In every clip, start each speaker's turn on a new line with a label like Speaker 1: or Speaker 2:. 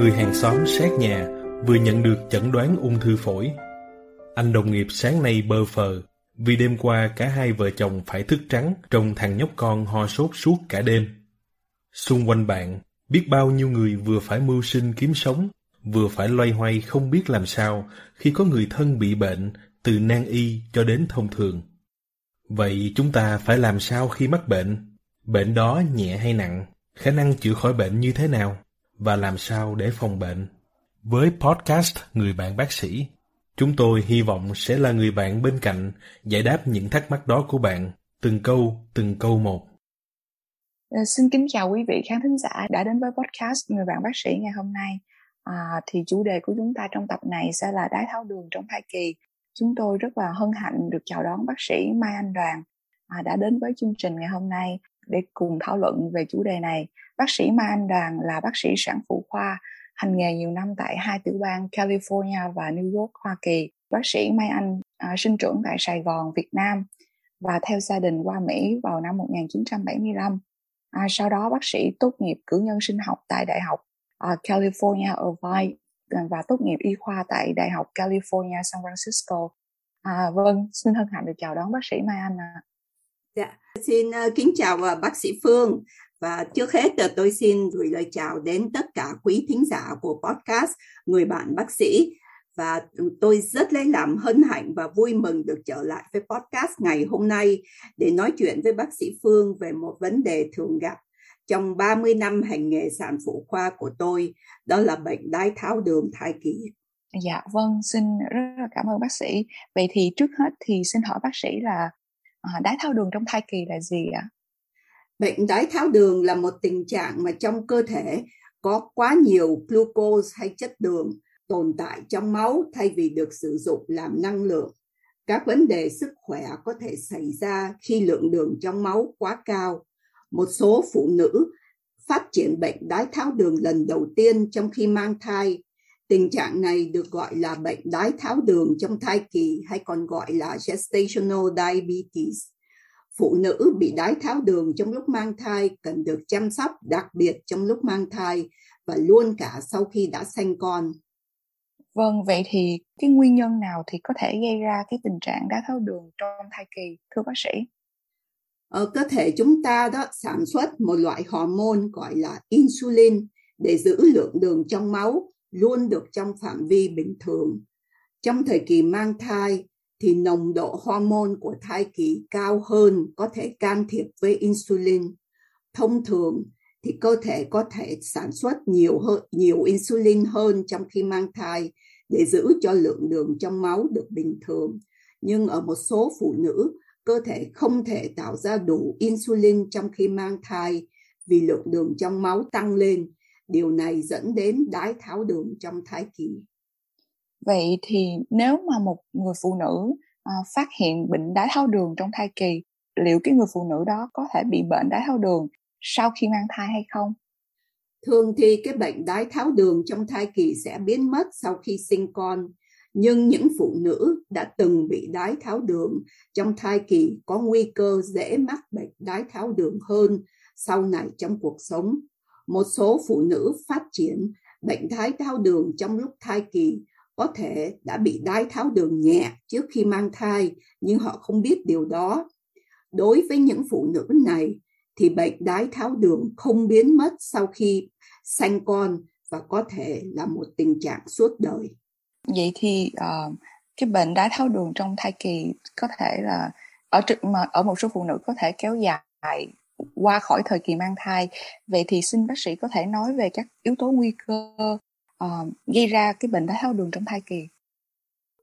Speaker 1: người hàng xóm sát nhà vừa nhận được chẩn đoán ung thư phổi. Anh đồng nghiệp sáng nay bơ phờ vì đêm qua cả hai vợ chồng phải thức trắng trông thằng nhóc con ho sốt suốt cả đêm. Xung quanh bạn, biết bao nhiêu người vừa phải mưu sinh kiếm sống, vừa phải loay hoay không biết làm sao khi có người thân bị bệnh từ nan y cho đến thông thường. Vậy chúng ta phải làm sao khi mắc bệnh? Bệnh đó nhẹ hay nặng? Khả năng chữa khỏi bệnh như thế nào? Và làm sao để phòng bệnh? Với podcast Người bạn bác sĩ, chúng tôi hy vọng sẽ là người bạn bên cạnh giải đáp những thắc mắc đó của bạn, từng câu, từng câu một.
Speaker 2: À, xin kính chào quý vị khán thính giả đã đến với podcast Người bạn bác sĩ ngày hôm nay. À, thì chủ đề của chúng ta trong tập này sẽ là đái tháo đường trong thai kỳ chúng tôi rất là hân hạnh được chào đón bác sĩ Mai Anh Đoàn à, đã đến với chương trình ngày hôm nay để cùng thảo luận về chủ đề này. Bác sĩ Mai Anh Đoàn là bác sĩ sản phụ khoa, hành nghề nhiều năm tại hai tiểu bang California và New York, Hoa Kỳ. Bác sĩ Mai Anh à, sinh trưởng tại Sài Gòn, Việt Nam và theo gia đình qua Mỹ vào năm 1975. À, sau đó bác sĩ tốt nghiệp cử nhân sinh học tại Đại học à, California Irvine à, và tốt nghiệp y khoa tại Đại học California San Francisco. À, vâng, xin hân hạnh được chào đón bác sĩ Mai Anh ạ. À.
Speaker 3: Dạ, xin uh, kính chào uh, bác sĩ Phương và trước hết tôi xin gửi lời chào đến tất cả quý thính giả của podcast Người bạn bác sĩ và tôi rất lấy làm hân hạnh và vui mừng được trở lại với podcast ngày hôm nay để nói chuyện với bác sĩ Phương về một vấn đề thường gặp trong 30 năm hành nghề sản phụ khoa của tôi, đó là bệnh đái tháo đường thai kỳ.
Speaker 2: Dạ vâng, xin rất là cảm ơn bác sĩ. Vậy thì trước hết thì xin hỏi bác sĩ là à, đái tháo đường trong thai kỳ là gì ạ?
Speaker 3: Bệnh đái tháo đường là một tình trạng mà trong cơ thể có quá nhiều glucose hay chất đường tồn tại trong máu thay vì được sử dụng làm năng lượng. Các vấn đề sức khỏe có thể xảy ra khi lượng đường trong máu quá cao một số phụ nữ phát triển bệnh đái tháo đường lần đầu tiên trong khi mang thai. Tình trạng này được gọi là bệnh đái tháo đường trong thai kỳ hay còn gọi là gestational diabetes. Phụ nữ bị đái tháo đường trong lúc mang thai cần được chăm sóc đặc biệt trong lúc mang thai và luôn cả sau khi đã sanh con.
Speaker 2: Vâng, vậy thì cái nguyên nhân nào thì có thể gây ra cái tình trạng đái tháo đường trong thai kỳ, thưa bác sĩ?
Speaker 3: ở cơ thể chúng ta đó sản xuất một loại hormone gọi là insulin để giữ lượng đường trong máu luôn được trong phạm vi bình thường. Trong thời kỳ mang thai thì nồng độ hormone của thai kỳ cao hơn, có thể can thiệp với insulin. Thông thường thì cơ thể có thể sản xuất nhiều hơn nhiều insulin hơn trong khi mang thai để giữ cho lượng đường trong máu được bình thường. Nhưng ở một số phụ nữ, cơ thể không thể tạo ra đủ insulin trong khi mang thai vì lượng đường trong máu tăng lên. Điều này dẫn đến đái tháo đường trong thai kỳ.
Speaker 2: Vậy thì nếu mà một người phụ nữ à, phát hiện bệnh đái tháo đường trong thai kỳ, liệu cái người phụ nữ đó có thể bị bệnh đái tháo đường sau khi mang thai hay không?
Speaker 3: Thường thì cái bệnh đái tháo đường trong thai kỳ sẽ biến mất sau khi sinh con nhưng những phụ nữ đã từng bị đái tháo đường trong thai kỳ có nguy cơ dễ mắc bệnh đái tháo đường hơn sau này trong cuộc sống. Một số phụ nữ phát triển bệnh đái tháo đường trong lúc thai kỳ có thể đã bị đái tháo đường nhẹ trước khi mang thai nhưng họ không biết điều đó. Đối với những phụ nữ này thì bệnh đái tháo đường không biến mất sau khi sanh con và có thể là một tình trạng suốt đời
Speaker 2: vậy thì uh, cái bệnh đái tháo đường trong thai kỳ có thể là ở mà ở một số phụ nữ có thể kéo dài qua khỏi thời kỳ mang thai vậy thì xin bác sĩ có thể nói về các yếu tố nguy cơ uh, gây ra cái bệnh đái tháo đường trong thai kỳ.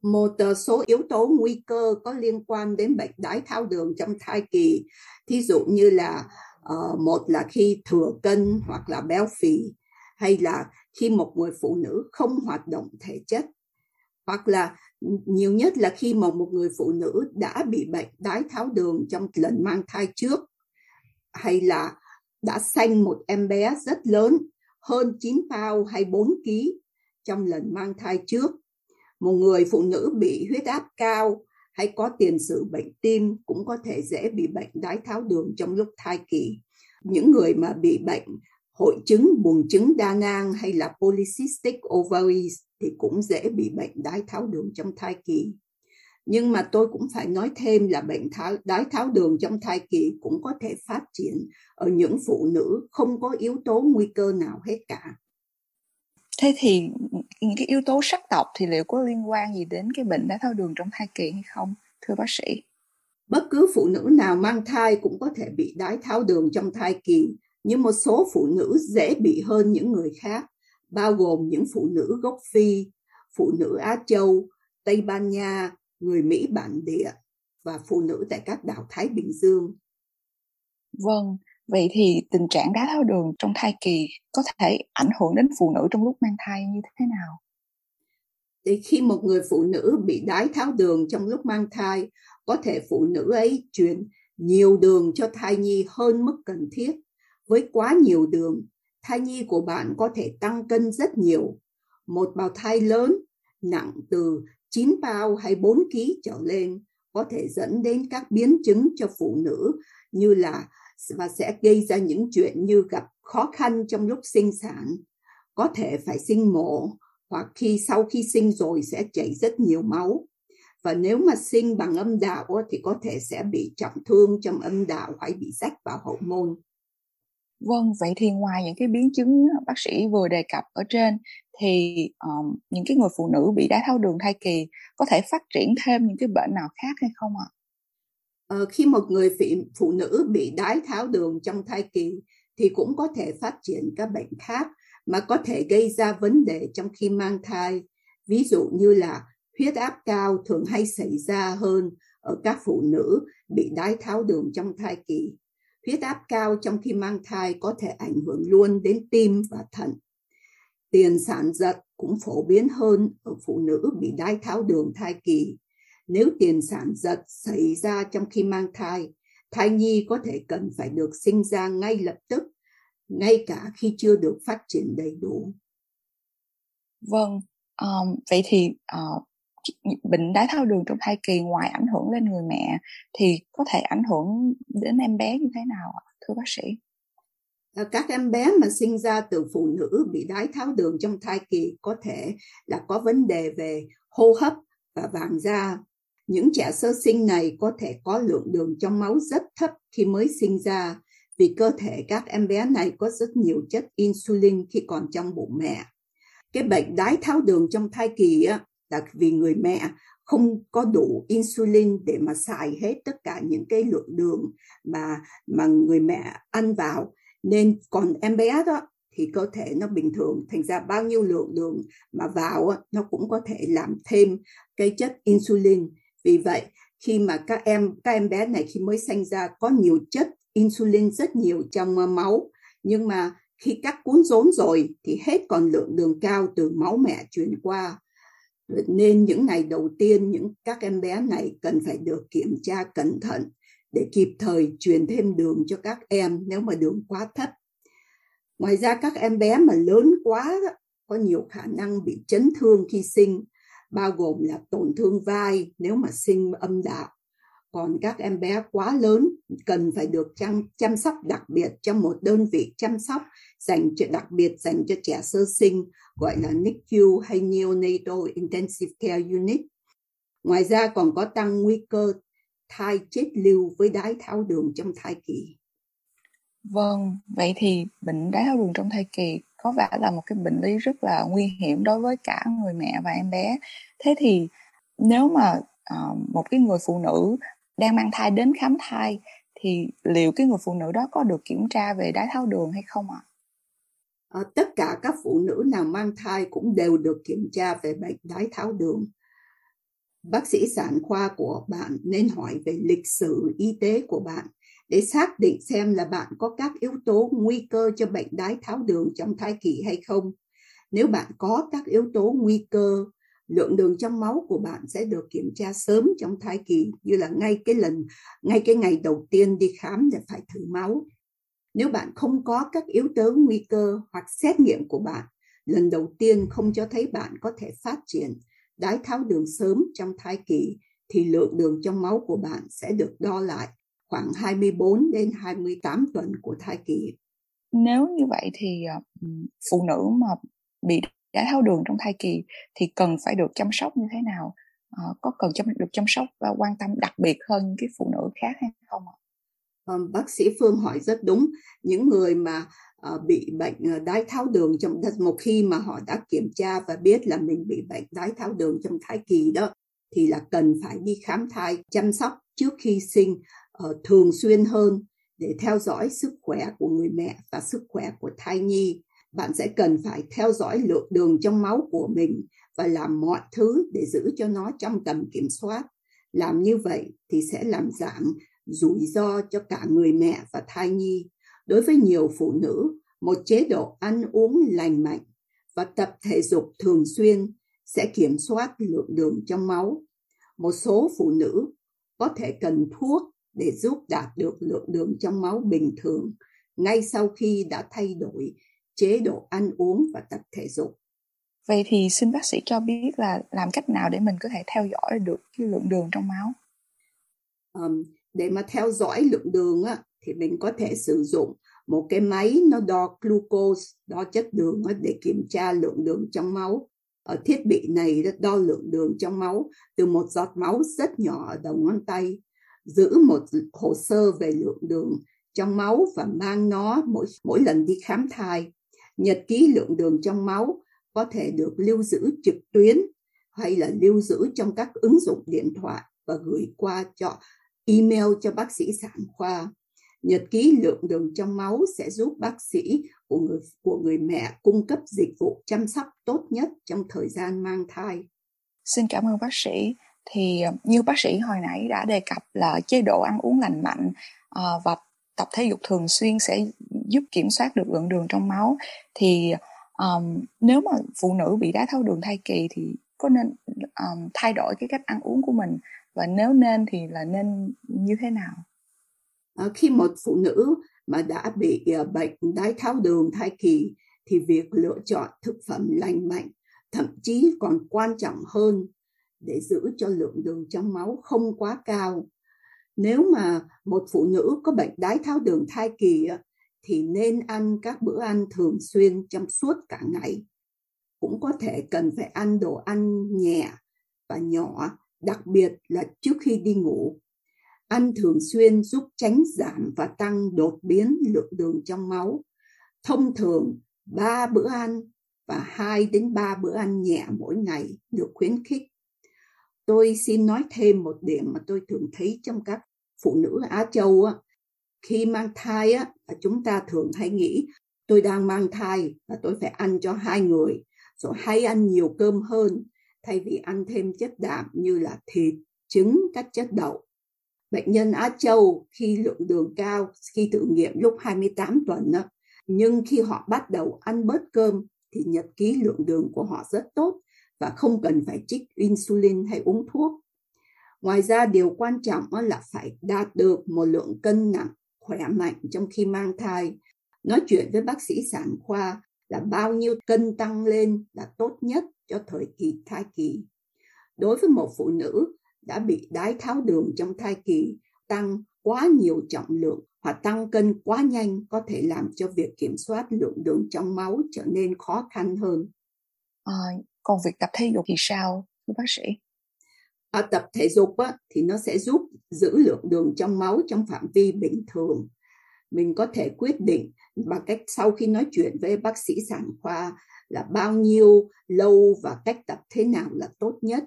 Speaker 3: Một ờ, số yếu tố nguy cơ có liên quan đến bệnh đái tháo đường trong thai kỳ. Thí dụ như là uh, một là khi thừa cân hoặc là béo phì hay là khi một người phụ nữ không hoạt động thể chất hoặc là nhiều nhất là khi mà một người phụ nữ đã bị bệnh đái tháo đường trong lần mang thai trước hay là đã sanh một em bé rất lớn hơn 9 bao hay 4 kg trong lần mang thai trước. Một người phụ nữ bị huyết áp cao hay có tiền sử bệnh tim cũng có thể dễ bị bệnh đái tháo đường trong lúc thai kỳ. Những người mà bị bệnh Hội chứng, buồng trứng đa nang hay là polycystic ovaries thì cũng dễ bị bệnh đái tháo đường trong thai kỳ. Nhưng mà tôi cũng phải nói thêm là bệnh tháo, đái tháo đường trong thai kỳ cũng có thể phát triển ở những phụ nữ không có yếu tố nguy cơ nào hết cả.
Speaker 2: Thế thì những cái yếu tố sắc tộc thì liệu có liên quan gì đến cái bệnh đái tháo đường trong thai kỳ hay không, thưa bác sĩ?
Speaker 3: Bất cứ phụ nữ nào mang thai cũng có thể bị đái tháo đường trong thai kỳ, nhưng một số phụ nữ dễ bị hơn những người khác, bao gồm những phụ nữ gốc Phi, phụ nữ Á Châu, Tây Ban Nha, người Mỹ bản địa và phụ nữ tại các đảo Thái Bình Dương.
Speaker 2: Vâng, vậy thì tình trạng đái tháo đường trong thai kỳ có thể ảnh hưởng đến phụ nữ trong lúc mang thai như thế nào?
Speaker 3: Thì khi một người phụ nữ bị đái tháo đường trong lúc mang thai, có thể phụ nữ ấy truyền nhiều đường cho thai nhi hơn mức cần thiết. Với quá nhiều đường, thai nhi của bạn có thể tăng cân rất nhiều. Một bào thai lớn nặng từ 9 bao hay 4 kg trở lên có thể dẫn đến các biến chứng cho phụ nữ như là và sẽ gây ra những chuyện như gặp khó khăn trong lúc sinh sản, có thể phải sinh mổ hoặc khi sau khi sinh rồi sẽ chảy rất nhiều máu. Và nếu mà sinh bằng âm đạo thì có thể sẽ bị trọng thương trong âm đạo hay bị rách vào hậu môn.
Speaker 2: Vâng, vậy thì ngoài những cái biến chứng bác sĩ vừa đề cập ở trên thì um, những cái người phụ nữ bị đái tháo đường thai kỳ có thể phát triển thêm những cái bệnh nào khác hay không ạ?
Speaker 3: Ờ, khi một người phụ, phụ nữ bị đái tháo đường trong thai kỳ thì cũng có thể phát triển các bệnh khác mà có thể gây ra vấn đề trong khi mang thai. Ví dụ như là huyết áp cao thường hay xảy ra hơn ở các phụ nữ bị đái tháo đường trong thai kỳ huyết áp cao trong khi mang thai có thể ảnh hưởng luôn đến tim và thận. Tiền sản giật cũng phổ biến hơn ở phụ nữ bị đái tháo đường thai kỳ. Nếu tiền sản giật xảy ra trong khi mang thai, thai nhi có thể cần phải được sinh ra ngay lập tức, ngay cả khi chưa được phát triển đầy đủ.
Speaker 2: Vâng, um, vậy thì uh, bệnh đái tháo đường trong thai kỳ ngoài ảnh hưởng lên người mẹ thì có thể ảnh hưởng đến em bé như thế nào thưa bác sĩ?
Speaker 3: À, các em bé mà sinh ra từ phụ nữ bị đái tháo đường trong thai kỳ có thể là có vấn đề về hô hấp và vàng da. Những trẻ sơ sinh này có thể có lượng đường trong máu rất thấp khi mới sinh ra. Vì cơ thể các em bé này có rất nhiều chất insulin khi còn trong bụng mẹ. Cái bệnh đái tháo đường trong thai kỳ á, là vì người mẹ không có đủ insulin để mà xài hết tất cả những cái lượng đường mà mà người mẹ ăn vào. Nên còn em bé đó thì cơ thể nó bình thường. Thành ra bao nhiêu lượng đường mà vào nó cũng có thể làm thêm cái chất insulin. Vì vậy, khi mà các em các em bé này khi mới sinh ra có nhiều chất insulin rất nhiều trong ờ, máu. Nhưng mà khi cắt cuốn rốn rồi thì hết còn lượng đường cao từ máu mẹ truyền qua nên những ngày đầu tiên những các em bé này cần phải được kiểm tra cẩn thận để kịp thời truyền thêm đường cho các em nếu mà đường quá thấp. Ngoài ra các em bé mà lớn quá có nhiều khả năng bị chấn thương khi sinh, bao gồm là tổn thương vai nếu mà sinh âm đạo còn các em bé quá lớn cần phải được chăm, chăm sóc đặc biệt trong một đơn vị chăm sóc dành cho đặc biệt dành cho trẻ sơ sinh gọi là NICU hay Neonatal Intensive Care Unit. Ngoài ra còn có tăng nguy cơ thai chết lưu với đái tháo đường trong thai kỳ.
Speaker 2: Vâng, vậy thì bệnh đái tháo đường trong thai kỳ có vẻ là một cái bệnh lý rất là nguy hiểm đối với cả người mẹ và em bé. Thế thì nếu mà uh, một cái người phụ nữ đang mang thai đến khám thai, thì liệu cái người phụ nữ đó có được kiểm tra về đái tháo đường hay không ạ?
Speaker 3: À? tất cả các phụ nữ nào mang thai cũng đều được kiểm tra về bệnh đái tháo đường. Bác sĩ sản khoa của bạn nên hỏi về lịch sử y tế của bạn để xác định xem là bạn có các yếu tố nguy cơ cho bệnh đái tháo đường trong thai kỳ hay không. Nếu bạn có các yếu tố nguy cơ lượng đường trong máu của bạn sẽ được kiểm tra sớm trong thai kỳ, như là ngay cái lần, ngay cái ngày đầu tiên đi khám là phải thử máu nếu bạn không có các yếu tố nguy cơ hoặc xét nghiệm của bạn, lần đầu tiên không cho thấy bạn có thể phát triển, đái tháo đường sớm trong thai kỳ, thì lượng đường trong máu của bạn sẽ được đo lại khoảng 24 đến 28 tuần của thai kỳ.
Speaker 2: nếu như vậy thì ờ, phụ nữ mà bị đái tháo đường trong thai kỳ thì cần phải được chăm sóc như thế nào? À, có cần chăm được chăm sóc và quan tâm đặc biệt hơn những cái phụ nữ khác hay không ạ?
Speaker 3: Ờ, bác sĩ Phương hỏi rất đúng. Những người mà ờ, bị bệnh đái tháo đường trong một khi mà họ đã kiểm tra và biết là mình bị bệnh đái tháo đường trong thai kỳ đó thì là cần phải đi khám thai chăm sóc trước khi sinh uh, thường xuyên hơn để theo dõi sức khỏe của người mẹ và sức khỏe của thai nhi bạn sẽ cần phải theo dõi lượng đường trong máu của mình và làm mọi thứ để giữ cho nó trong tầm kiểm soát. Làm như vậy thì sẽ làm giảm rủi ro cho cả người mẹ và thai nhi. Đối với nhiều phụ nữ, một chế độ ăn uống lành mạnh và tập thể dục thường xuyên sẽ kiểm soát lượng đường trong máu. Một số phụ nữ có thể cần thuốc để giúp đạt được lượng đường trong máu bình thường ngay sau khi đã thay đổi chế độ ăn uống và tập thể dục.
Speaker 2: Vậy thì xin bác sĩ cho biết là làm cách nào để mình có thể theo dõi được cái lượng đường trong máu?
Speaker 3: Um, để mà theo dõi lượng đường á, thì mình có thể sử dụng một cái máy nó đo glucose, đo chất đường á, để kiểm tra lượng đường trong máu. Ở thiết bị này đo lượng đường trong máu từ một giọt máu rất nhỏ ở đầu ngón tay giữ một hồ sơ về lượng đường trong máu và mang nó mỗi mỗi lần đi khám thai. Nhật ký lượng đường trong máu có thể được lưu giữ trực tuyến hay là lưu giữ trong các ứng dụng điện thoại và gửi qua cho, email cho bác sĩ sản khoa. Nhật ký lượng đường trong máu sẽ giúp bác sĩ của người của người mẹ cung cấp dịch vụ chăm sóc tốt nhất trong thời gian mang thai.
Speaker 2: Xin cảm ơn bác sĩ thì ờ, như bác sĩ hồi nãy đã đề cập là chế độ ăn uống lành mạnh ờ, và tập thể dục thường xuyên sẽ giúp kiểm soát được lượng đường trong máu. Thì um, nếu mà phụ nữ bị đái tháo đường thai kỳ thì có nên um, thay đổi cái cách ăn uống của mình? Và nếu nên thì là nên như thế nào?
Speaker 3: À, khi một phụ nữ mà đã bị uh, bệnh đái tháo đường thai kỳ thì việc lựa chọn thực phẩm lành mạnh thậm chí còn quan trọng hơn để giữ cho lượng đường trong máu không quá cao. Nếu mà một phụ nữ có bệnh đái tháo đường thai kỳ thì nên ăn các bữa ăn thường xuyên trong suốt cả ngày. Cũng có thể cần phải ăn đồ ăn nhẹ và nhỏ, đặc biệt là trước khi đi ngủ. Ăn thường xuyên giúp tránh giảm và tăng đột biến lượng đường trong máu. Thông thường 3 bữa ăn và 2 đến 3 bữa ăn nhẹ mỗi ngày được khuyến khích tôi xin nói thêm một điểm mà tôi thường thấy trong các phụ nữ Á Châu á, khi mang thai á, chúng ta thường hay nghĩ tôi đang mang thai và tôi phải ăn cho hai người rồi hay ăn nhiều cơm hơn thay vì ăn thêm chất đạm như là thịt, trứng, các chất đậu. Bệnh nhân Á Châu khi lượng đường cao, khi thử nghiệm lúc 28 tuần á, nhưng khi họ bắt đầu ăn bớt cơm thì nhật ký lượng đường của họ rất tốt và không cần phải trích insulin hay uống thuốc. Ngoài ra điều quan trọng là phải đạt được một lượng cân nặng khỏe mạnh trong khi mang thai. Nói chuyện với bác sĩ sản khoa là bao nhiêu cân tăng lên là tốt nhất cho thời kỳ thai kỳ. Đối với một phụ nữ đã bị đái tháo đường trong thai kỳ, tăng quá nhiều trọng lượng hoặc tăng cân quá nhanh có thể làm cho việc kiểm soát lượng đường trong máu trở nên khó khăn hơn.
Speaker 2: À, còn việc tập thể dục thì sao thưa bác sĩ
Speaker 3: à, tập thể dục á, thì nó sẽ giúp giữ lượng đường trong máu trong phạm vi bình thường mình có thể quyết định bằng cách sau khi nói chuyện với bác sĩ sản khoa là bao nhiêu lâu và cách tập thế nào là tốt nhất.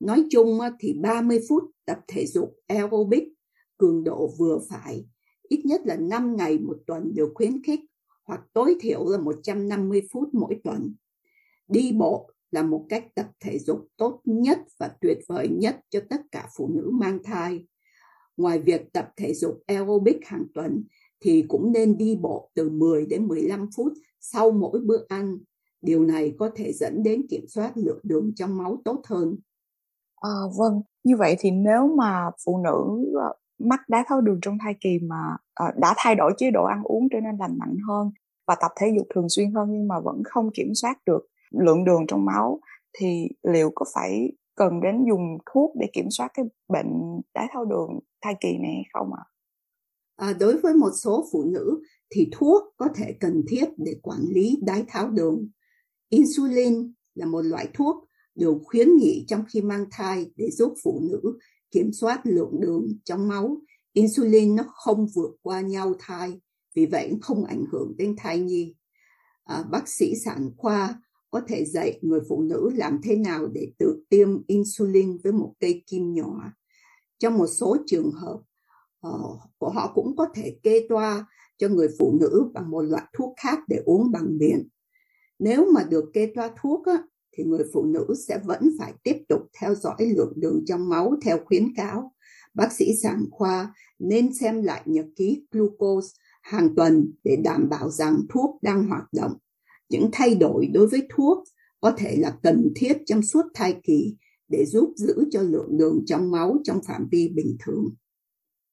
Speaker 3: Nói chung thì 30 phút tập thể dục aerobic cường độ vừa phải, ít nhất là 5 ngày một tuần được khuyến khích hoặc tối thiểu là 150 phút mỗi tuần. Đi bộ là một cách tập thể dục tốt nhất và tuyệt vời nhất cho tất cả phụ nữ mang thai. Ngoài việc tập thể dục aerobic hàng tuần thì cũng nên đi bộ từ 10 đến 15 phút sau mỗi bữa ăn. Điều này có thể dẫn đến kiểm soát lượng đường trong máu tốt hơn.
Speaker 2: À, vâng, như vậy thì nếu mà phụ nữ ờ, mắc đái tháo đường trong thai kỳ mà à, đã thay đổi chế độ ăn uống trở nên lành mạnh hơn và tập thể dục thường xuyên hơn nhưng mà vẫn không kiểm soát được lượng đường trong máu thì liệu có phải cần đến dùng thuốc để kiểm soát cái bệnh đái tháo đường thai kỳ này hay không ạ? À?
Speaker 3: À, đối với một số phụ nữ thì thuốc có thể cần thiết để quản lý đái tháo đường. Insulin là một loại thuốc được khuyến nghị trong khi mang thai để giúp phụ nữ kiểm soát lượng đường trong máu. Insulin nó không vượt qua nhau thai, vì vậy không ảnh hưởng đến thai nhi. À, bác sĩ sản khoa có thể dạy người phụ nữ làm thế nào để tự tiêm insulin với một cây kim nhỏ. Trong một số trường hợp, ờ, của họ cũng có thể kê toa cho người phụ nữ bằng một loại thuốc khác để uống bằng miệng. Nếu mà được kê toa thuốc á, thì người phụ nữ sẽ vẫn phải tiếp tục theo dõi lượng đường trong máu theo khuyến cáo. Bác sĩ sản khoa nên xem lại nhật ký glucose hàng tuần để đảm bảo rằng thuốc đang hoạt động. Những thay đổi đối với thuốc có thể là cần thiết trong suốt thai kỳ để giúp giữ cho lượng đường trong máu trong phạm vi bình thường.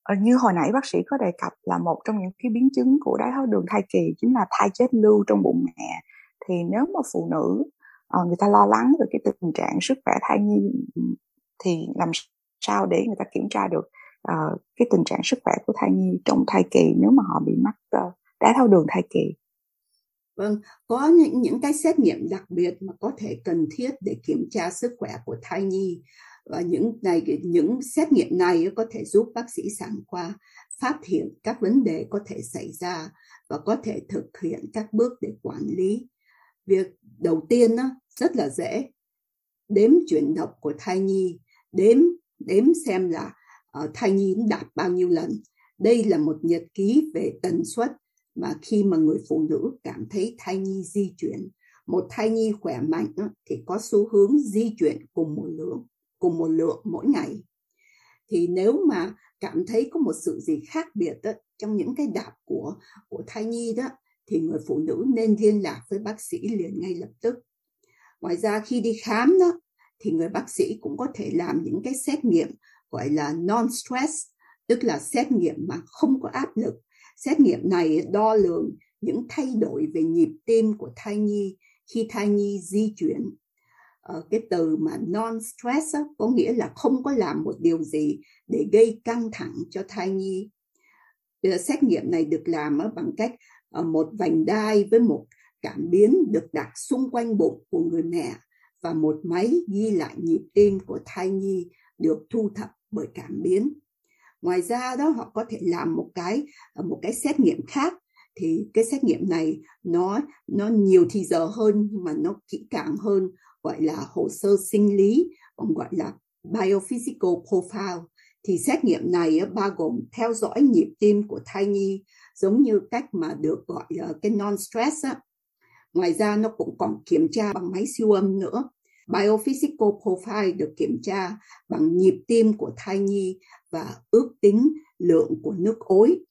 Speaker 2: Ờ, như hồi nãy bác sĩ có đề cập là một trong những cái biến chứng của đái tháo đường thai kỳ chính là thai chết lưu trong bụng mẹ thì nếu mà phụ nữ ờ, người ta lo lắng về cái tình trạng sức khỏe thai nhi thì làm sao để người ta kiểm tra được uh, cái tình trạng sức khỏe của thai nhi trong thai kỳ nếu mà họ bị mắc uh, đái tháo đường thai kỳ
Speaker 3: Vâng, có những những cái xét nghiệm đặc biệt mà có thể cần thiết để kiểm tra sức khỏe của thai nhi và những này những xét nghiệm này có thể giúp bác sĩ sản khoa phát hiện các vấn đề có thể xảy ra và có thể thực hiện các bước để quản lý. Việc đầu tiên đó, rất là dễ đếm chuyển động của thai nhi, đếm đếm xem là uh, thai nhi đạp bao nhiêu lần. Đây là một nhật ký về tần suất mà khi mà người phụ nữ cảm thấy thai nhi di chuyển một thai nhi khỏe mạnh thì có xu hướng di chuyển cùng một lượng cùng một lượng mỗi ngày. Thì nếu mà cảm thấy có một sự gì khác biệt đó, trong những cái đạp của của thai nhi đó thì người phụ nữ nên liên lạc với bác sĩ liền ngay lập tức. Ngoài ra khi đi khám đó thì người bác sĩ cũng có thể làm những cái xét nghiệm gọi là non stress tức là xét nghiệm mà không có áp lực xét nghiệm này đo lường những thay đổi về nhịp tim của thai nhi khi thai nhi di chuyển. Ờ, cái từ mà non stress á, có nghĩa là không có làm một điều gì để gây căng thẳng cho thai nhi. Ờ, xét nghiệm này được làm á, bằng cách ờ, một vành đai với một cảm biến được đặt xung quanh bụng của người mẹ và một máy ghi lại nhịp tim của thai nhi được thu thập bởi cảm biến ngoài ra đó, họ có thể làm một cái ờ, một cái xét nghiệm khác. Thì cái xét nghiệm này nó nó nhiều thì giờ hơn, nhưng mà nó kỹ càng hơn, gọi là hồ sơ sinh lý, còn gọi là biophysical profile. Thì xét nghiệm này bao gồm theo dõi nhịp tim của thai nhi, giống như cách mà được gọi là cái non stress á. ngoài ra nó cũng còn kiểm tra bằng máy siêu âm nữa biophysical profile được kiểm tra bằng nhịp tim của thai nhi và ước tính lượng của nước ối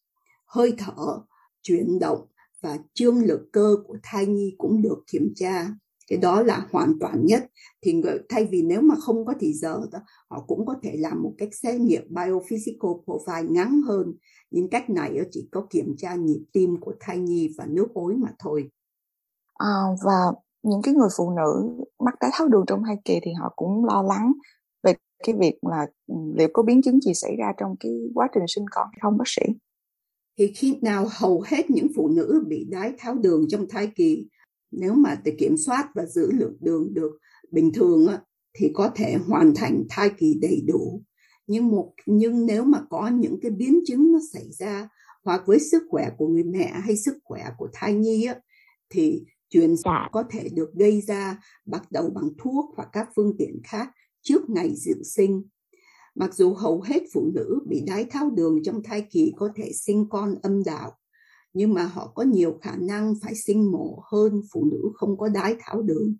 Speaker 3: hơi thở chuyển động và trương lực cơ của thai nhi cũng được kiểm tra. Cái đó là hoàn toàn nhất. Thì thay vì nếu mà không có thì giờ đó họ cũng có thể làm một cách xét nghiệm biophysical profile ngắn hơn. Nhưng cách này chỉ có kiểm tra nhịp tim của thai nhi và nước ối mà thôi.
Speaker 2: À, và những cái người phụ nữ mắc đái tháo đường trong thai kỳ thì họ cũng lo lắng về cái việc là ừ, liệu có biến chứng gì xảy ra trong cái quá trình sinh con hay không bác sĩ?
Speaker 3: Thì khi nào hầu hết những phụ nữ bị đái tháo đường trong thai kỳ nếu mà để kiểm soát và giữ lượng đường được bình thường thì có thể hoàn thành thai kỳ đầy đủ. Nhưng một nhưng nếu mà có những cái biến chứng nó xảy ra hoặc với sức khỏe của người mẹ hay sức khỏe của thai nhi á, thì truyền dạ. có thể được gây ra bắt đầu bằng thuốc hoặc các phương tiện khác trước ngày dự sinh. Mặc dù hầu hết phụ nữ bị đái tháo đường trong thai kỳ có thể sinh con âm đạo, nhưng mà họ có nhiều khả năng phải sinh mổ hơn phụ nữ không có đái tháo đường.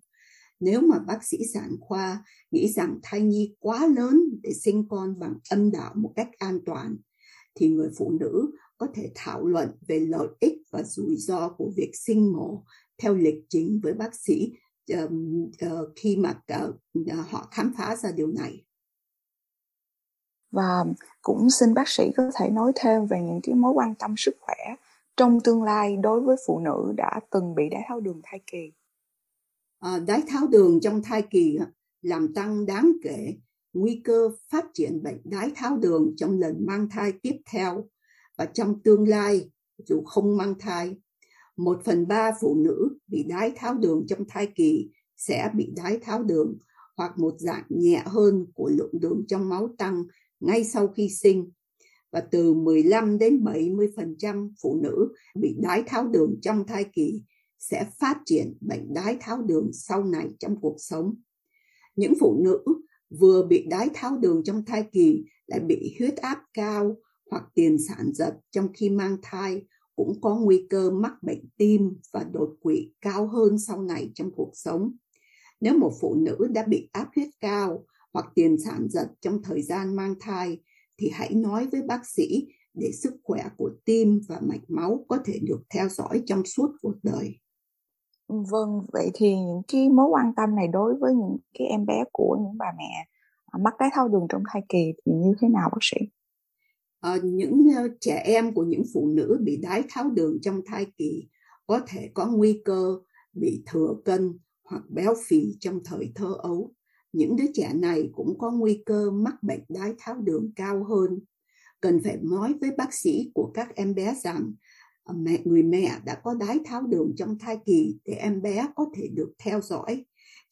Speaker 3: Nếu mà bác sĩ sản khoa nghĩ rằng thai nhi quá lớn để sinh con bằng âm đạo một cách an toàn, thì người phụ nữ có thể thảo luận về lợi ích và rủi ro của việc sinh mổ theo lịch trình với bác sĩ um, uh, khi mà uh, họ khám phá ra điều này
Speaker 2: và cũng xin bác sĩ có thể nói thêm về những cái mối quan tâm sức khỏe trong tương lai đối với phụ nữ đã từng bị đái tháo đường thai kỳ.
Speaker 3: À, đái tháo đường trong thai kỳ làm tăng đáng kể nguy cơ phát triển bệnh đái tháo đường trong lần mang thai tiếp theo và trong tương lai dù không mang thai. Một phần ba phụ nữ bị đái tháo đường trong thai kỳ sẽ bị đái tháo đường hoặc một dạng nhẹ hơn của lượng đường trong máu tăng ngay sau khi sinh và từ 15 đến 70% phụ nữ bị đái tháo đường trong thai kỳ sẽ phát triển bệnh đái tháo đường sau này trong cuộc sống. Những phụ nữ vừa bị đái tháo đường trong thai kỳ lại bị huyết áp cao hoặc tiền sản giật trong khi mang thai cũng có nguy cơ mắc bệnh tim và đột quỵ cao hơn sau này trong cuộc sống. Nếu một phụ nữ đã bị áp huyết cao hoặc tiền sản giật trong thời gian mang thai thì hãy nói với bác sĩ để sức khỏe của tim và mạch máu có thể được theo dõi trong suốt cuộc đời.
Speaker 2: Vâng, vậy thì những cái mối quan tâm này đối với những cái em bé của những bà mẹ mắc đái tháo đường trong thai kỳ thì như thế nào bác sĩ?
Speaker 3: Ờ, những ờ, trẻ em của những phụ nữ bị đái tháo đường trong thai kỳ có thể có nguy cơ bị thừa cân hoặc béo phì trong thời thơ ấu. Những đứa trẻ này cũng có nguy cơ mắc bệnh đái tháo đường cao hơn. Cần phải nói với bác sĩ của các em bé rằng ờ, mẹ, người mẹ đã có đái tháo đường trong thai kỳ để em bé có thể được theo dõi.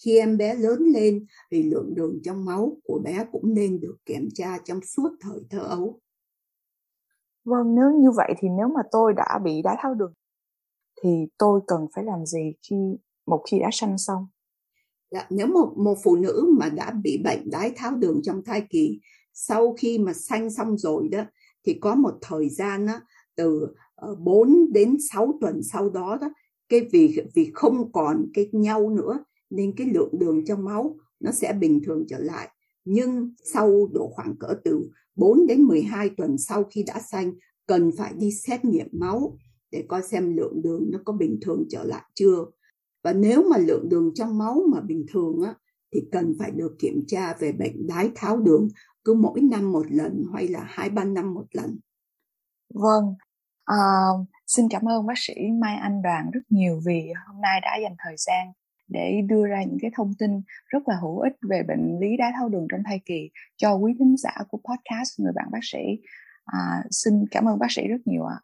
Speaker 3: Khi em bé lớn lên thì lượng đường trong máu của bé cũng nên được kiểm tra trong suốt thời thơ ấu.
Speaker 2: Vâng, nếu như vậy thì nếu mà tôi đã bị đái tháo đường thì tôi cần phải làm gì khi một khi đã sanh xong?
Speaker 3: Dạ, nếu một một phụ nữ mà đã bị bệnh đái tháo đường trong thai kỳ sau khi mà sanh xong rồi đó thì có một thời gian đó, từ ờ, 4 đến 6 tuần sau đó đó cái vì vì không còn cái nhau nữa nên cái lượng đường trong máu nó sẽ bình thường trở lại nhưng sau độ khoảng cỡ từ 4 đến 12 tuần sau khi đã sanh cần phải đi xét nghiệm máu để coi xem lượng đường nó có bình thường trở lại chưa và nếu mà lượng đường trong máu mà bình thường á thì cần phải được kiểm tra về bệnh đái tháo đường cứ mỗi năm một lần hay là hai ba năm một lần.
Speaker 2: Vâng, à, xin cảm ơn bác sĩ Mai Anh Đoàn rất nhiều vì hôm nay đã dành thời gian để đưa ra những cái thông tin rất là hữu ích về bệnh lý đái tháo đường trong thai kỳ cho quý thính giả của podcast người bạn bác sĩ. À, xin cảm ơn bác sĩ rất nhiều ạ.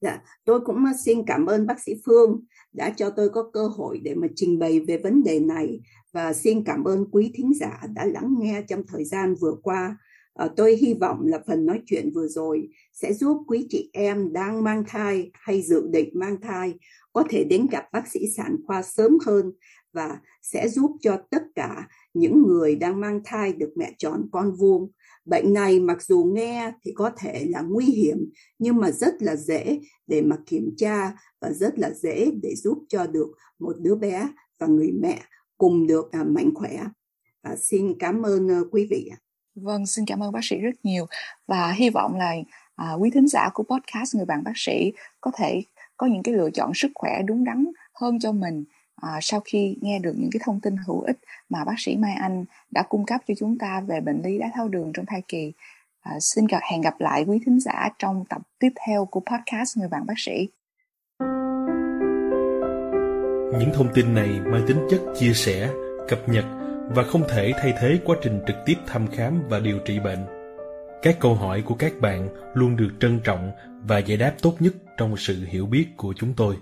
Speaker 3: Dạ, tôi cũng à, xin cảm ơn bác sĩ Phương đã cho tôi có cơ hội để mà trình bày về vấn đề này và xin cảm ơn quý thính giả đã lắng nghe trong thời gian vừa qua. À, tôi hy vọng là phần nói chuyện vừa rồi sẽ giúp quý chị em đang mang thai hay dự định mang thai có thể đến gặp bác sĩ sản khoa sớm hơn và sẽ giúp cho tất cả những người đang mang thai được mẹ chọn con vuông. Bệnh này mặc dù nghe thì có thể là nguy hiểm nhưng mà rất là dễ để mà kiểm tra và rất là dễ để giúp cho được một đứa bé và người mẹ cùng được à, mạnh khỏe. À, xin cảm ơn uh, quý vị.
Speaker 2: Vâng, xin cảm ơn bác sĩ rất nhiều và hy vọng là à, quý thính giả của podcast người bạn bác sĩ có thể có những cái lựa chọn sức khỏe đúng đắn hơn cho mình à, sau khi nghe được những cái thông tin hữu ích mà bác sĩ Mai Anh đã cung cấp cho chúng ta về bệnh lý đái tháo đường trong thai kỳ. À, xin gặp hẹn gặp lại quý thính giả trong tập tiếp theo của podcast người bạn bác sĩ.
Speaker 1: Những thông tin này mang tính chất chia sẻ, cập nhật và không thể thay thế quá trình trực tiếp thăm khám và điều trị bệnh. Các câu hỏi của các bạn luôn được trân trọng và giải đáp tốt nhất trong sự hiểu biết của chúng tôi.